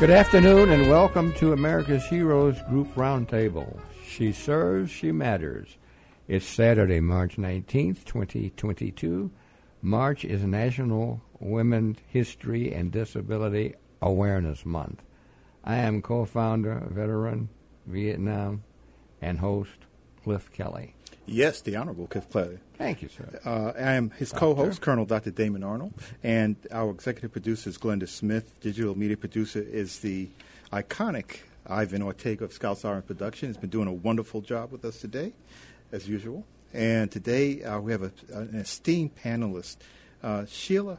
Good afternoon and welcome to America's Heroes Group Roundtable. She serves, she matters. It's Saturday, March 19th, 2022. March is National Women's History and Disability Awareness Month. I am co founder, veteran, Vietnam, and host Cliff Kelly. Yes, the Honorable Cliff Kelly. Thank you, sir. Uh, I am his co-host, Colonel Dr. Damon Arnold, and our executive producer is Glenda Smith. Digital media producer is the iconic Ivan Ortega of Scout Siren Production. He's been doing a wonderful job with us today, as usual. And today uh, we have a, an esteemed panelist, uh, Sheila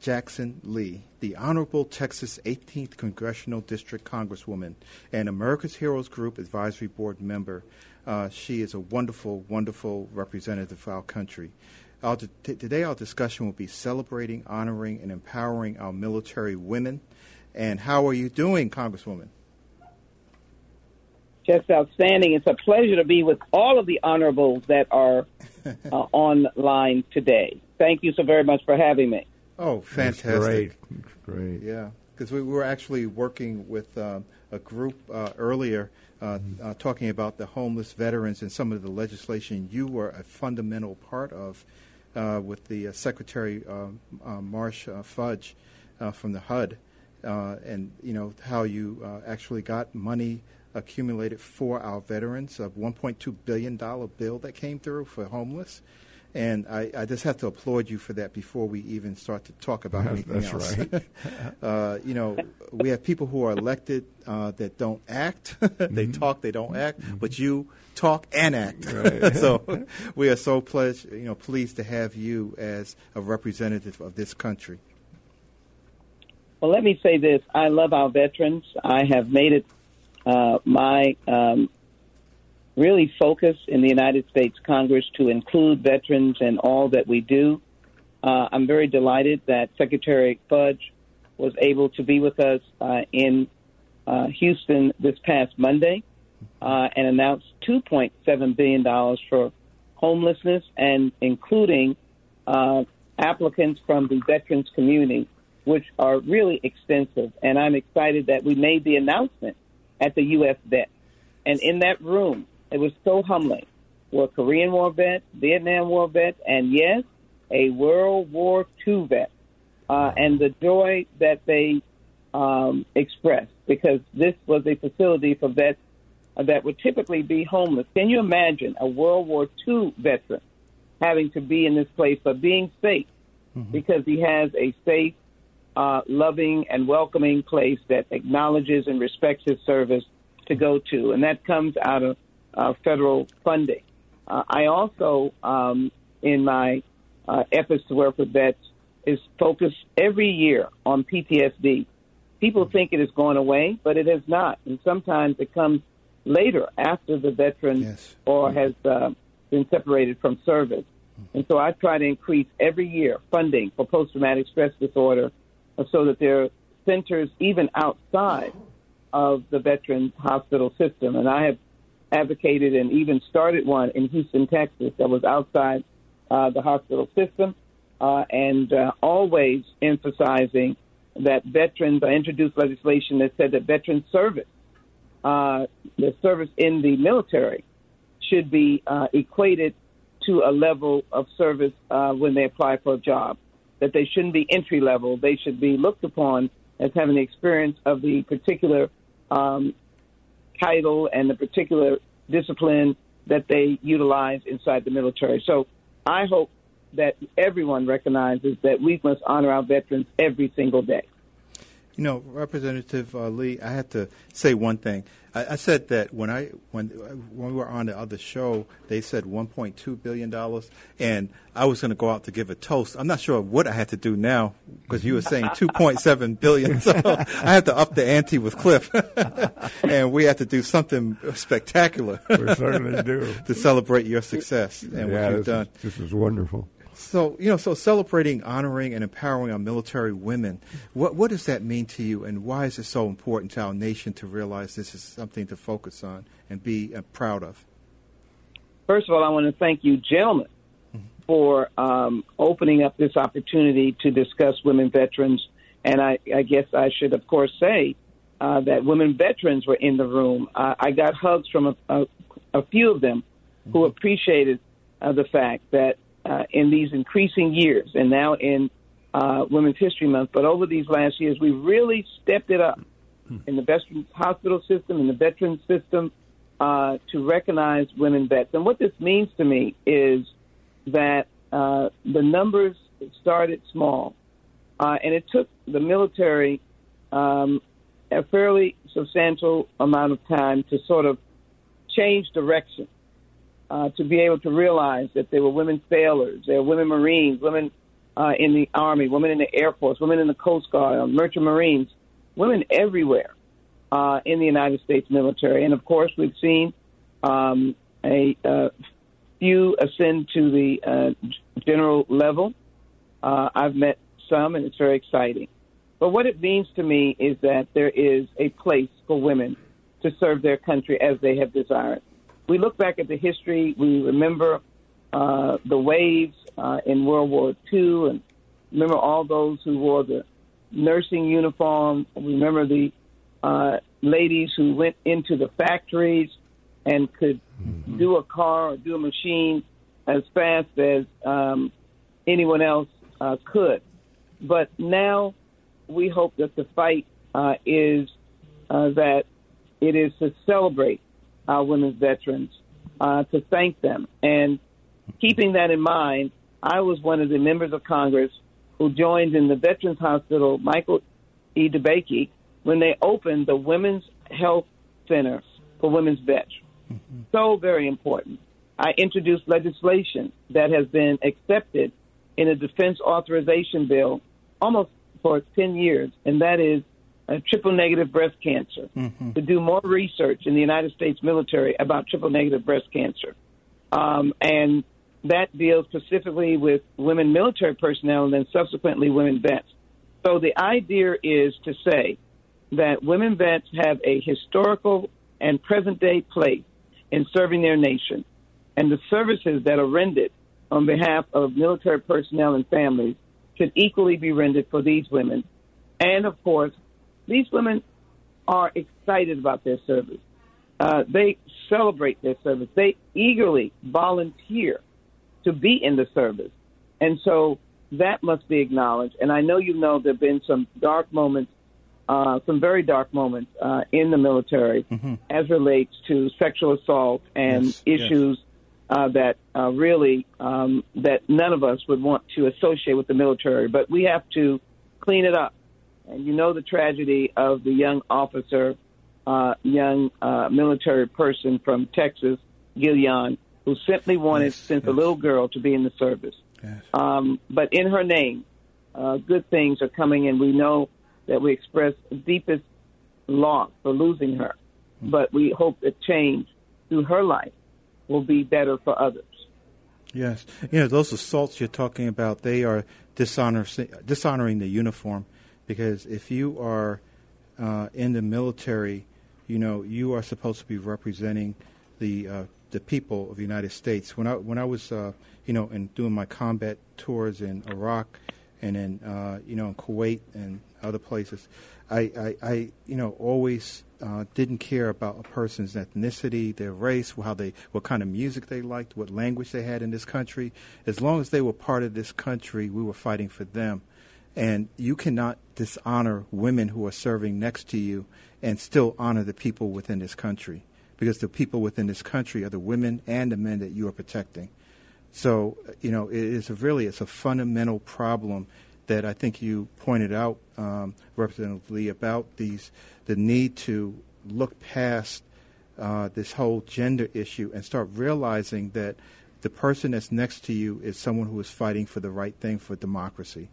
Jackson Lee, the Honorable Texas 18th Congressional District Congresswoman and America's Heroes Group Advisory Board member. Uh, she is a wonderful, wonderful representative for our country. Our t- today, our discussion will be celebrating, honoring, and empowering our military women. And how are you doing, Congresswoman? Just outstanding. It's a pleasure to be with all of the honorables that are uh, online today. Thank you so very much for having me. Oh, That's fantastic! great. Great. Yeah, because we were actually working with uh, a group uh, earlier uh, uh, talking about the homeless veterans and some of the legislation you were a fundamental part of uh, with the uh, Secretary Marsh uh, Fudge uh, from the HUD, uh, and you know how you uh, actually got money accumulated for our veterans, a 1.2 billion dollar bill that came through for homeless. And I, I just have to applaud you for that before we even start to talk about That's- anything that's else. right. uh, you know, we have people who are elected uh, that don't act. they talk, they don't act. But you talk and act. Mm-hmm. Right. so we are so pleased, you know, pleased to have you as a representative of this country. Well, let me say this. I love our veterans. I have made it uh, my um, really focus in the United States Congress to include veterans in all that we do. Uh, I'm very delighted that Secretary Fudge was able to be with us uh, in uh, Houston this past Monday uh, and announced $2.7 billion for homelessness and including uh, applicants from the veterans community, which are really extensive. And I'm excited that we made the announcement at the U.S. Vet. And in that room, it was so humbling. Were Korean War vets, Vietnam War vets, and yes, a World War II vet. Uh, and the joy that they um, expressed because this was a facility for vets uh, that would typically be homeless. Can you imagine a World War II veteran having to be in this place, but being safe mm-hmm. because he has a safe, uh, loving, and welcoming place that acknowledges and respects his service to go to, and that comes out of uh, federal funding. Uh, I also, um, in my uh, efforts to work with vets, is focused every year on PTSD. People think it is going away, but it has not, and sometimes it comes later after the veteran yes. or has uh, been separated from service. And so I try to increase every year funding for post traumatic stress disorder so that there are centers even outside of the Veterans Hospital system. And I have advocated and even started one in Houston, Texas, that was outside uh, the hospital system, uh, and uh, always emphasizing that veterans. I introduced legislation that said that veteran service, uh, the service in the military, should be uh, equated to a level of service uh, when they apply for a job. That they shouldn't be entry level; they should be looked upon as having the experience of the particular um, title and the particular discipline that they utilize inside the military. So I hope that everyone recognizes that we must honor our veterans every single day. You know, Representative uh, Lee, I had to say one thing. I, I, said that when I when when we were on the other show, they said 1.2 billion dollars, and I was going to go out to give a toast. I'm not sure what I had to do now because you were saying 2.7 billion, so I had to up the ante with Cliff, and we had to do something spectacular. We certainly do to celebrate your success and yeah, what you've this done. Is, this is wonderful. So you know, so celebrating, honoring, and empowering our military women. What what does that mean to you, and why is it so important to our nation to realize this is something to focus on and be uh, proud of? First of all, I want to thank you, gentlemen, mm-hmm. for um, opening up this opportunity to discuss women veterans. And I, I guess I should, of course, say uh, that women veterans were in the room. Uh, I got hugs from a, a, a few of them who mm-hmm. appreciated uh, the fact that uh, in these increasing years, and now in uh, Women's History Month, but over these last years, we've really stepped it up hmm. in the veterans hospital system, in the veterans system, uh, to recognize women vets. And what this means to me is that uh, the numbers started small, uh, and it took the military um, a fairly substantial amount of time to sort of change direction uh, to be able to realize that there were women sailors, there were women Marines, women uh, in the Army, women in the Air Force, women in the Coast Guard, uh, Merchant Marines, women everywhere uh, in the United States military. And of course, we've seen um, a uh, few ascend to the uh, general level. Uh, I've met some, and it's very exciting. But what it means to me is that there is a place for women to serve their country as they have desired we look back at the history, we remember uh, the waves uh, in World War II, and remember all those who wore the nursing uniform. We Remember the uh, ladies who went into the factories and could mm-hmm. do a car or do a machine as fast as um, anyone else uh, could. But now we hope that the fight uh, is uh, that it is to celebrate our women's veterans, uh, to thank them. And keeping that in mind, I was one of the members of Congress who joined in the Veterans Hospital, Michael E. DeBakey, when they opened the Women's Health Center for Women's Vets. Mm-hmm. So very important. I introduced legislation that has been accepted in a defense authorization bill almost for 10 years, and that is uh, triple negative breast cancer, mm-hmm. to do more research in the United States military about triple negative breast cancer. Um, and that deals specifically with women military personnel and then subsequently women vets. So the idea is to say that women vets have a historical and present day place in serving their nation. And the services that are rendered on behalf of military personnel and families should equally be rendered for these women. And of course, these women are excited about their service. Uh, they celebrate their service. They eagerly volunteer to be in the service. And so that must be acknowledged. And I know you know there have been some dark moments, uh, some very dark moments uh, in the military mm-hmm. as relates to sexual assault and yes, issues yes. uh, that uh, really um, that none of us would want to associate with the military. But we have to clean it up. And you know the tragedy of the young officer, uh, young uh, military person from Texas, Guillén, who simply wanted, yes, since yes. a little girl, to be in the service. Yes. Um, but in her name, uh, good things are coming, and we know that we express deepest loss for losing her. Mm-hmm. But we hope that change through her life will be better for others. Yes, you know those assaults you're talking about. They are dishonor, dishonoring the uniform, because if you are uh, in the military, you know you are supposed to be representing the uh, the people of the United States. When I when I was uh, you know in doing my combat tours in Iraq and in uh, you know in Kuwait and other places, I, I, I you know always uh, didn't care about a person's ethnicity, their race, how they, what kind of music they liked, what language they had in this country. As long as they were part of this country, we were fighting for them. And you cannot dishonor women who are serving next to you and still honor the people within this country, because the people within this country are the women and the men that you are protecting. So, you know, it is a really it's a fundamental problem that I think you pointed out, um, Representative Lee, about these the need to look past uh, this whole gender issue and start realizing that the person that's next to you is someone who is fighting for the right thing for democracy.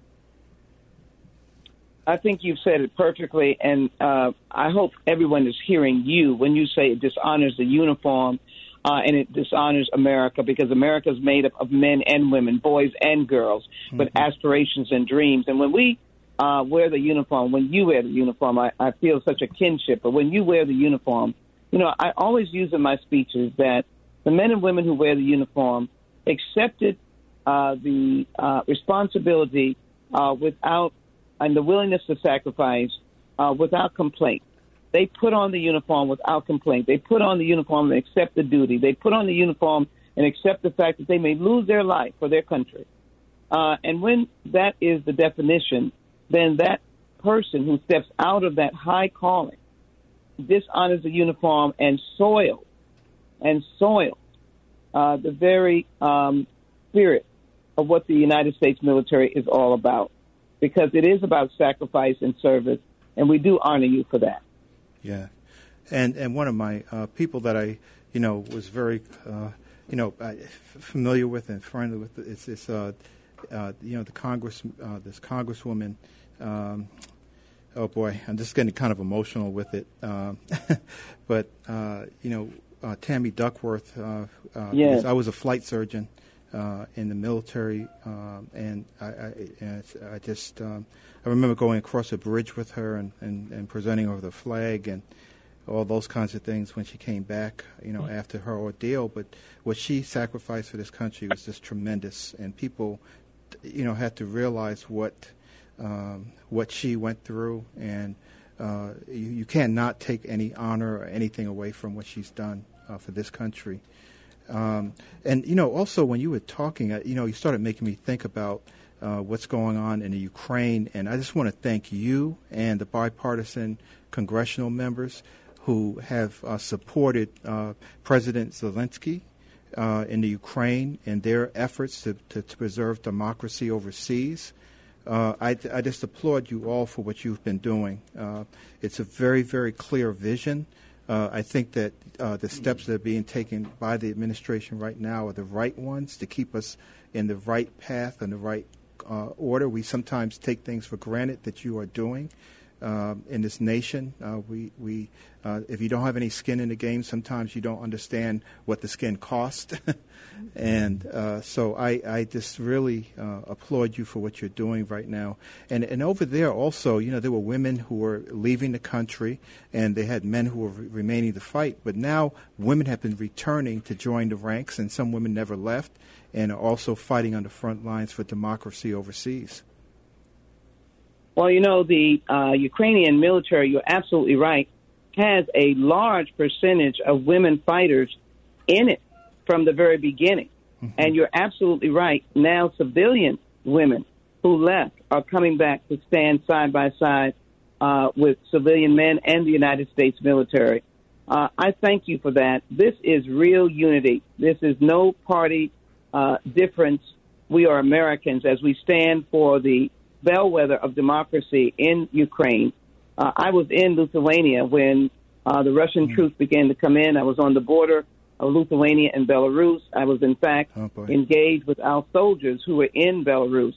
I think you've said it perfectly, and uh, I hope everyone is hearing you when you say it dishonors the uniform uh, and it dishonors America because America is made up of men and women, boys and girls, mm-hmm. with aspirations and dreams. And when we uh, wear the uniform, when you wear the uniform, I, I feel such a kinship. But when you wear the uniform, you know, I always use in my speeches that the men and women who wear the uniform accepted uh, the uh, responsibility uh, without and the willingness to sacrifice uh, without complaint. They put on the uniform without complaint. They put on the uniform and accept the duty. They put on the uniform and accept the fact that they may lose their life for their country. Uh, and when that is the definition, then that person who steps out of that high calling dishonors the uniform and soils and soils uh, the very um, spirit of what the United States military is all about, because it is about sacrifice and service, and we do honor you for that. Yeah, and and one of my uh, people that I you know was very uh, you know familiar with and friendly with is this uh, uh, you know the Congress uh, this Congresswoman. Um, oh boy, I'm just getting kind of emotional with it. Um, but uh, you know, uh, Tammy Duckworth. Uh, uh, yes. I was a flight surgeon uh, in the military, um, and I, I, and I just um, I remember going across a bridge with her and, and, and presenting her the flag and all those kinds of things when she came back, you know, mm-hmm. after her ordeal. But what she sacrificed for this country was just tremendous, and people, you know, had to realize what um, what she went through, and uh, you, you cannot take any honor or anything away from what she's done uh, for this country. Um, and you know, also when you were talking, uh, you know, you started making me think about uh, what's going on in the Ukraine. And I just want to thank you and the bipartisan congressional members who have uh, supported uh, President Zelensky uh, in the Ukraine and their efforts to, to, to preserve democracy overseas. Uh, I, I, just applaud you all for what you've been doing. It's a very, very clear vision. I think that the steps that are being taken by the administration right now are the right ones to keep us in the right path and the right uh, order. We sometimes take things for granted that you are doing. Uh, in this nation. Uh, we, we, uh, if you don't have any skin in the game, sometimes you don't understand what the skin cost. and uh, so I, I just really uh, applaud you for what you're doing right now. And, and over there also, you know, there were women who were leaving the country and they had men who were re- remaining to fight. But now women have been returning to join the ranks, and some women never left and are also fighting on the front lines for democracy overseas. Well, you know, the uh, Ukrainian military, you're absolutely right, has a large percentage of women fighters in it from the very beginning. Mm-hmm. And you're absolutely right. Now, civilian women who left are coming back to stand side by side uh, with civilian men and the United States military. Uh, I thank you for that. This is real unity. This is no party uh, difference. We are Americans as we stand for the bellwether of democracy in Ukraine. Uh, I was in Lithuania when uh, the Russian mm. troops began to come in. I was on the border of Lithuania and Belarus. I was, in fact, oh, engaged with our soldiers who were in Belarus,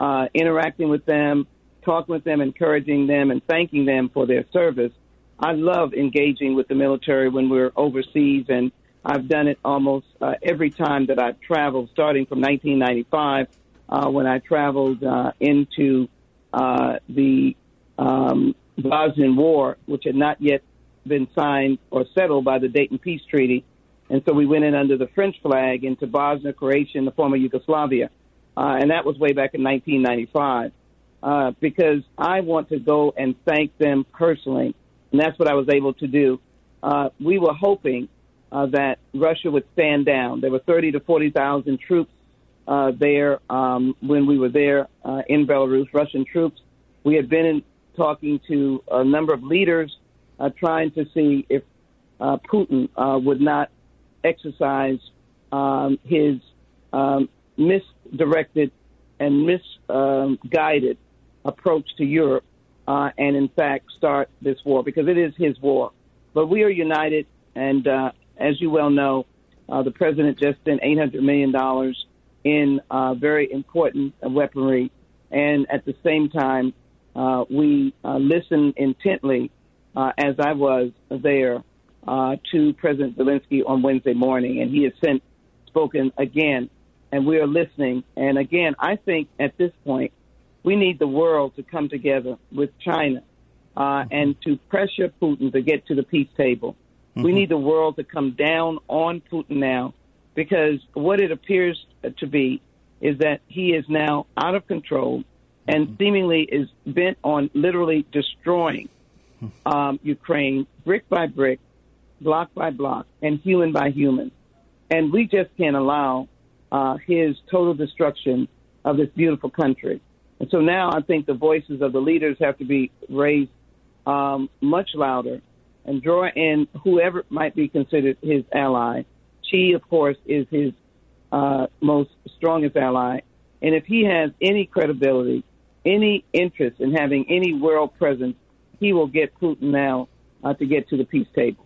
uh, interacting with them, talking with them, encouraging them, and thanking them for their service. I love engaging with the military when we're overseas, and I've done it almost uh, every time that I've traveled, starting from 1995 uh, when I traveled uh, into uh, the um, Bosnian War, which had not yet been signed or settled by the Dayton Peace Treaty. And so we went in under the French flag into Bosnia, Croatia, and the former Yugoslavia. Uh, and that was way back in 1995. Uh, because I want to go and thank them personally and that's what I was able to do. Uh, we were hoping uh, that Russia would stand down. There were 30 to 40,000 troops uh, there um, when we were there uh, in Belarus, Russian troops. We had been in, talking to a number of leaders uh, trying to see if uh, Putin uh, would not exercise um, his um, misdirected and misguided approach to Europe uh, and in fact start this war because it is his war. But we are united, and as you well know, the president just eight hundred million dollars in uh, very important weaponry, and at the same time, uh, we uh, listen intently, uh, as I was there, uh, to President Zelensky on Wednesday morning, and he has sent spoken again, and we are listening. And again, I think at this point we need the world to come together with China uh, and to pressure Putin to get to the peace table. Mm-hmm. We need the world to come down on Putin now because what it appears to be is that he is now out of control and mm-hmm. seemingly is bent on literally destroying mm-hmm. um, Ukraine brick by brick, block by block, and human by human. And we just can't allow uh, his total destruction of this beautiful country. And so now I think the voices of the leaders have to be raised um, much louder and draw in whoever might be considered his ally. Xi, of course, is his uh, most strongest ally. And if he has any credibility, any interest in having any world presence, he will get Putin now uh, to get to the peace table.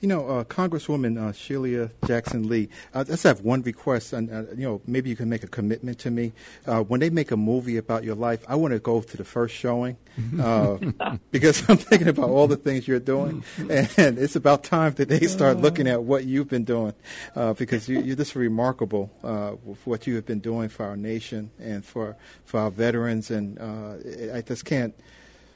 You know, uh, Congresswoman uh, Sheila Jackson Lee, uh, I just have one request, and uh, you know, maybe you can make a commitment to me. Uh, when they make a movie about your life, I want to go to the first showing uh, because I'm thinking about all the things you're doing, and it's about time that they start looking at what you've been doing because you, are just remarkable for what you have been doing for our nation and for for our veterans, and I just can't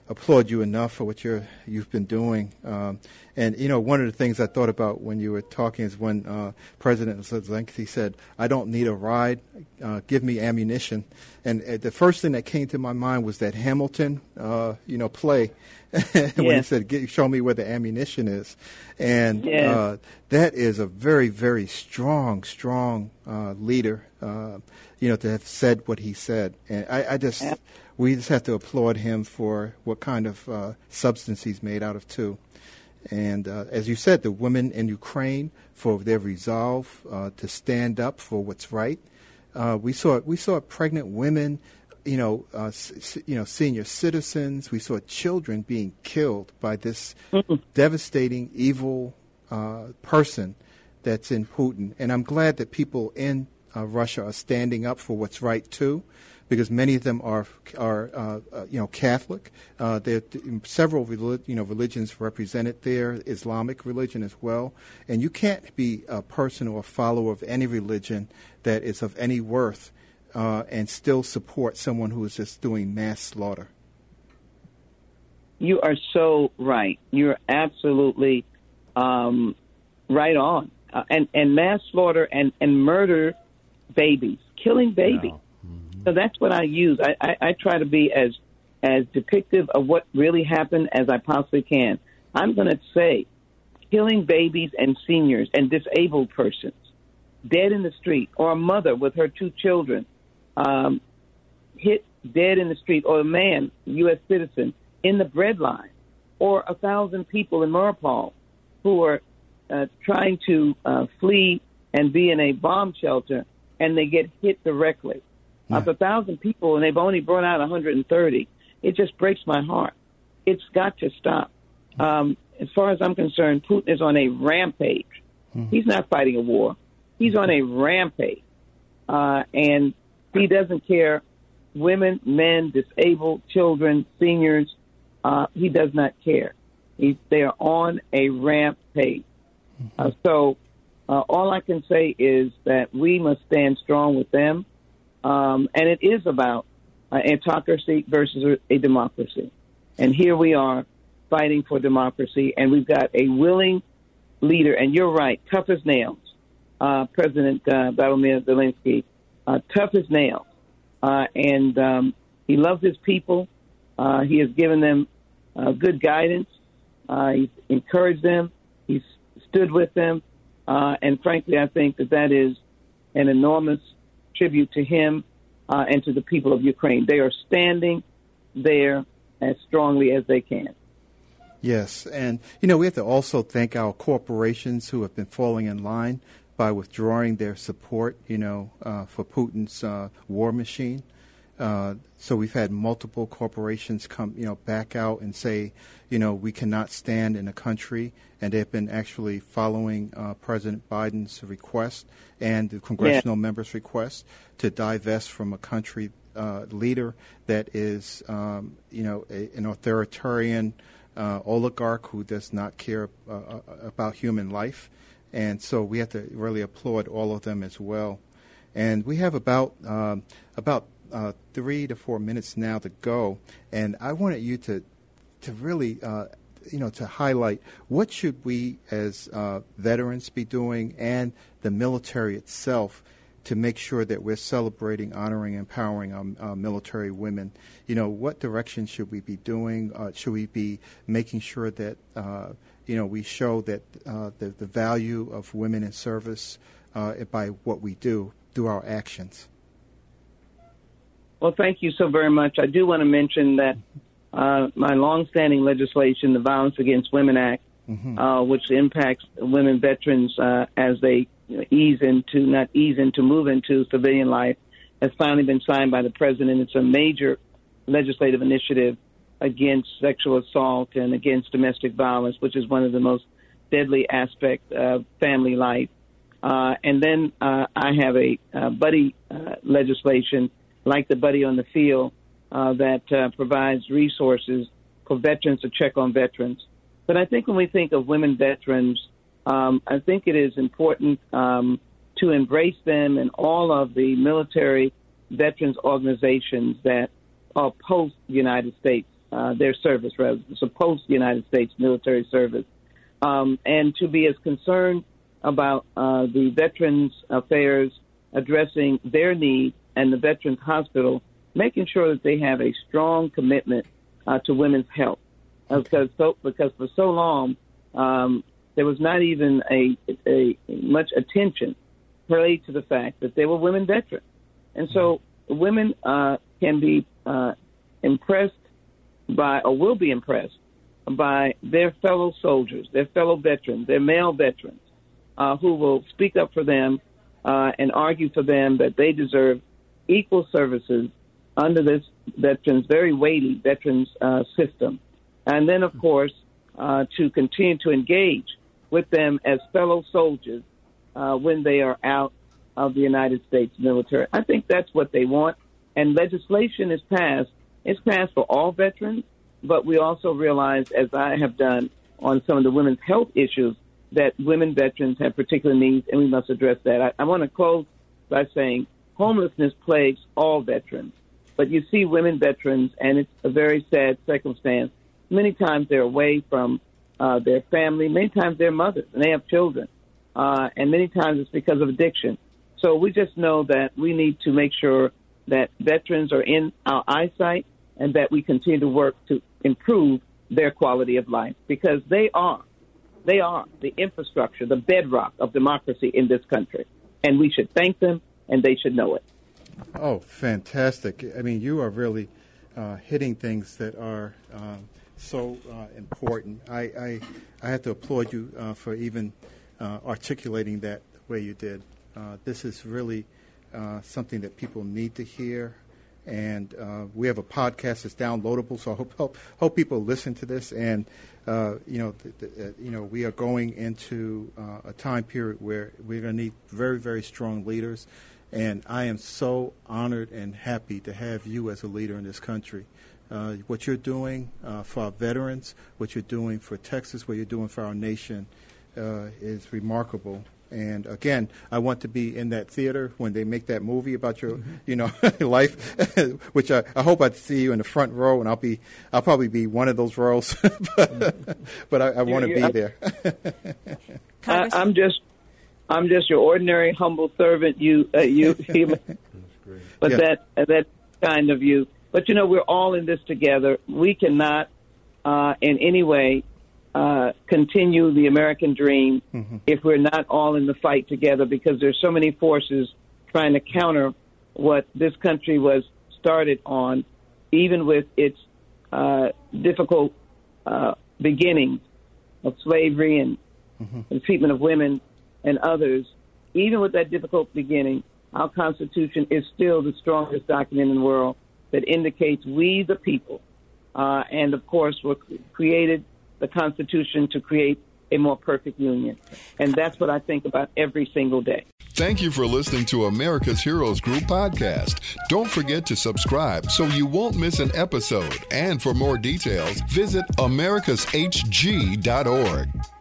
applaud you enough for what you're you've been doing. Um, and you know, one of the things I thought about when you were talking is when uh, President Zelensky said, "I don't need a ride, uh, give me ammunition." And uh, the first thing that came to my mind was that Hamilton, uh, you know, play when he said, "Show me where the ammunition is," and uh, that is a very, very strong, strong uh, leader. you know, to have said what he said, and I, I just we just have to applaud him for what kind of uh, substance he's made out of too. And uh, as you said, the women in Ukraine for their resolve uh, to stand up for what's right. Uh, we saw we saw pregnant women, you know, uh, s- you know, senior citizens. We saw children being killed by this mm devastating, evil uh, person that's in Putin. And I'm glad that people in Russia are standing up for what's right too because many of them are are uh, uh, you know Catholic. Uh, there are several you know religions represented there, Islamic religion as well, and you can't be a person or a follower of any religion that is of any worth uh, and still support someone who is just doing mass slaughter. You are so right. You're absolutely um, right on. Uh, and and mass slaughter and and murder babies, killing babies. No so that's what I use. I, I, I try to be as as depictive of what really happened as I possibly can. I'm going to say killing babies and seniors and disabled persons dead in the street, or a mother with her two children um, hit dead in the street, or a man, U.S. citizen, in the breadline, or a thousand people in Mariupol who are uh, trying to uh, flee and be in a bomb shelter, and they get hit directly. Yeah. Of a thousand people, and they've only brought out 130. It just breaks my heart. It's got to stop. Um, as far as I'm concerned, Putin is on a rampage. Mm-hmm. He's not fighting a war. He's on a rampage, uh, and he doesn't care. Women, men, disabled, children, seniors. Uh, he does not care. He, they are on a rampage. Mm-hmm. Uh, so uh, all I can say is that we must stand strong with them, um, and it is about uh, autocracy versus a democracy. And here we are fighting for democracy, and we've got a willing leader. And you're right, tough as nails, uh, President uh, Zelensky, uh, tough as nails, uh, and um, he loves his people. Uh, he has given them uh, good guidance. Uh, he's encouraged them. He's stood with them. And frankly, I think that that is an enormous tribute to him uh, and to the people of Ukraine. They are standing there as strongly as they can. Yes, and you know we have to also thank our corporations who have been falling in line by withdrawing their support, you know, uh, for Putin's uh, war machine. Uh, so we've had multiple corporations come, you know, back out and say, you know, we cannot stand in a country, and they've been actually following uh, President Biden's request and the congressional yeah. members' request to divest from a country uh, leader that is, um, you know, a, an authoritarian uh, oligarch who does not care uh, uh, about human life, and so we have to really applaud all of them as well. And we have about um, about uh, three to four minutes now to go, and I wanted you to to really. Uh, you know, to highlight what should we as uh, veterans be doing, and the military itself, to make sure that we're celebrating, honoring, empowering our, our military women. You know, what direction should we be doing? Uh, should we be making sure that uh, you know we show that uh, the the value of women in service uh, by what we do, through our actions? Well, thank you so very much. I do want to mention that uh, my longstanding legislation, the Violence Against Women Act, mm-hmm. uh, which impacts women veterans uh, as they ease into, not ease into, move into civilian life, has finally been signed by the president. It's a major legislative initiative against sexual assault and against domestic violence, which is one of the most deadly aspects of family life. Uh, and then uh, I have a uh, buddy uh, legislation like the Buddy on the Field uh, that uh, provides resources for veterans to check on veterans. But I think when we think of women veterans, um, I think it is important um, to embrace them and all of the military veterans organizations that are post United States, uh, their service, rather, so post United States military service, um, and to be as concerned about uh, the Veterans Affairs addressing their needs and the Veterans Hospital, making sure that they have a strong commitment uh, to women's health. Uh, because so because for so long um, there was not even a, a much attention paid to the fact that they were women veterans, and so women uh, can be uh, impressed by or will be impressed by their fellow soldiers, their fellow veterans, their male veterans, uh, who will speak up for them uh, and argue for them that they deserve equal services under this veterans, very weighty veterans uh, system. And then, of course, uh, to continue to engage with them as fellow soldiers uh, when they are out of the United States military. I think that's what they want. And legislation is passed. It's passed for all veterans, but we also realize, as I have done on some of the women's health issues, that women veterans have particular needs, and we must address that. I, I want to close by saying homelessness plagues all veterans, but you see women veterans, and it's a very sad circumstance. Many times they're away from uh, their family. Many times they're mothers, and they have children, uh, and many times it's because of addiction. So we just know that we need to make sure that veterans are in our eyesight and that we continue to work to improve their quality of life because they are they are the infrastructure, the bedrock of democracy in this country. And we should thank them and they should know it. Oh, fantastic. I mean, you are really uh, hitting things that are um, so uh, important. I, I, I have to applaud you uh, for even uh, articulating that the way you did. Uh, this is really uh, something that people need to hear. And we have a podcast that's downloadable, so I hope, hope, hope people listen to this. And you know, you know, we are going into a time period where we're going to need very, very strong leaders. And I am so honored and happy to have you as a leader in this country. Uh, what you're doing uh, for our veterans, what you're doing for Texas, what you're doing for our nation uh, is remarkable. And again, I want to be in that theater when they make that movie about your, mm-hmm. you know, life, which I, I, hope I see you in the front row, and I'll be, I'll probably be one of those rows, but, but I, I want to be there. I, I'm just, I'm just your ordinary humble servant. You, uh, you, but yeah. that that kind of you. But you know, we're all in this together. We cannot, uh, in any way, uh, continue the American dream mm-hmm. if we're not all in the fight together because there's so many forces trying to counter what this country was started on, even with its uh, difficult uh, beginnings of slavery and mm-hmm. the treatment of women and others. Even with that difficult beginning, our Constitution is still the strongest document in the world that indicates we, the people, uh, and of course, were created the Constitution to create a more perfect union. And that's what I think about every single day. Thank you for listening to America's Heroes Group podcast. Don't forget to subscribe so you won't miss an episode. And for more details, visit americashg.org.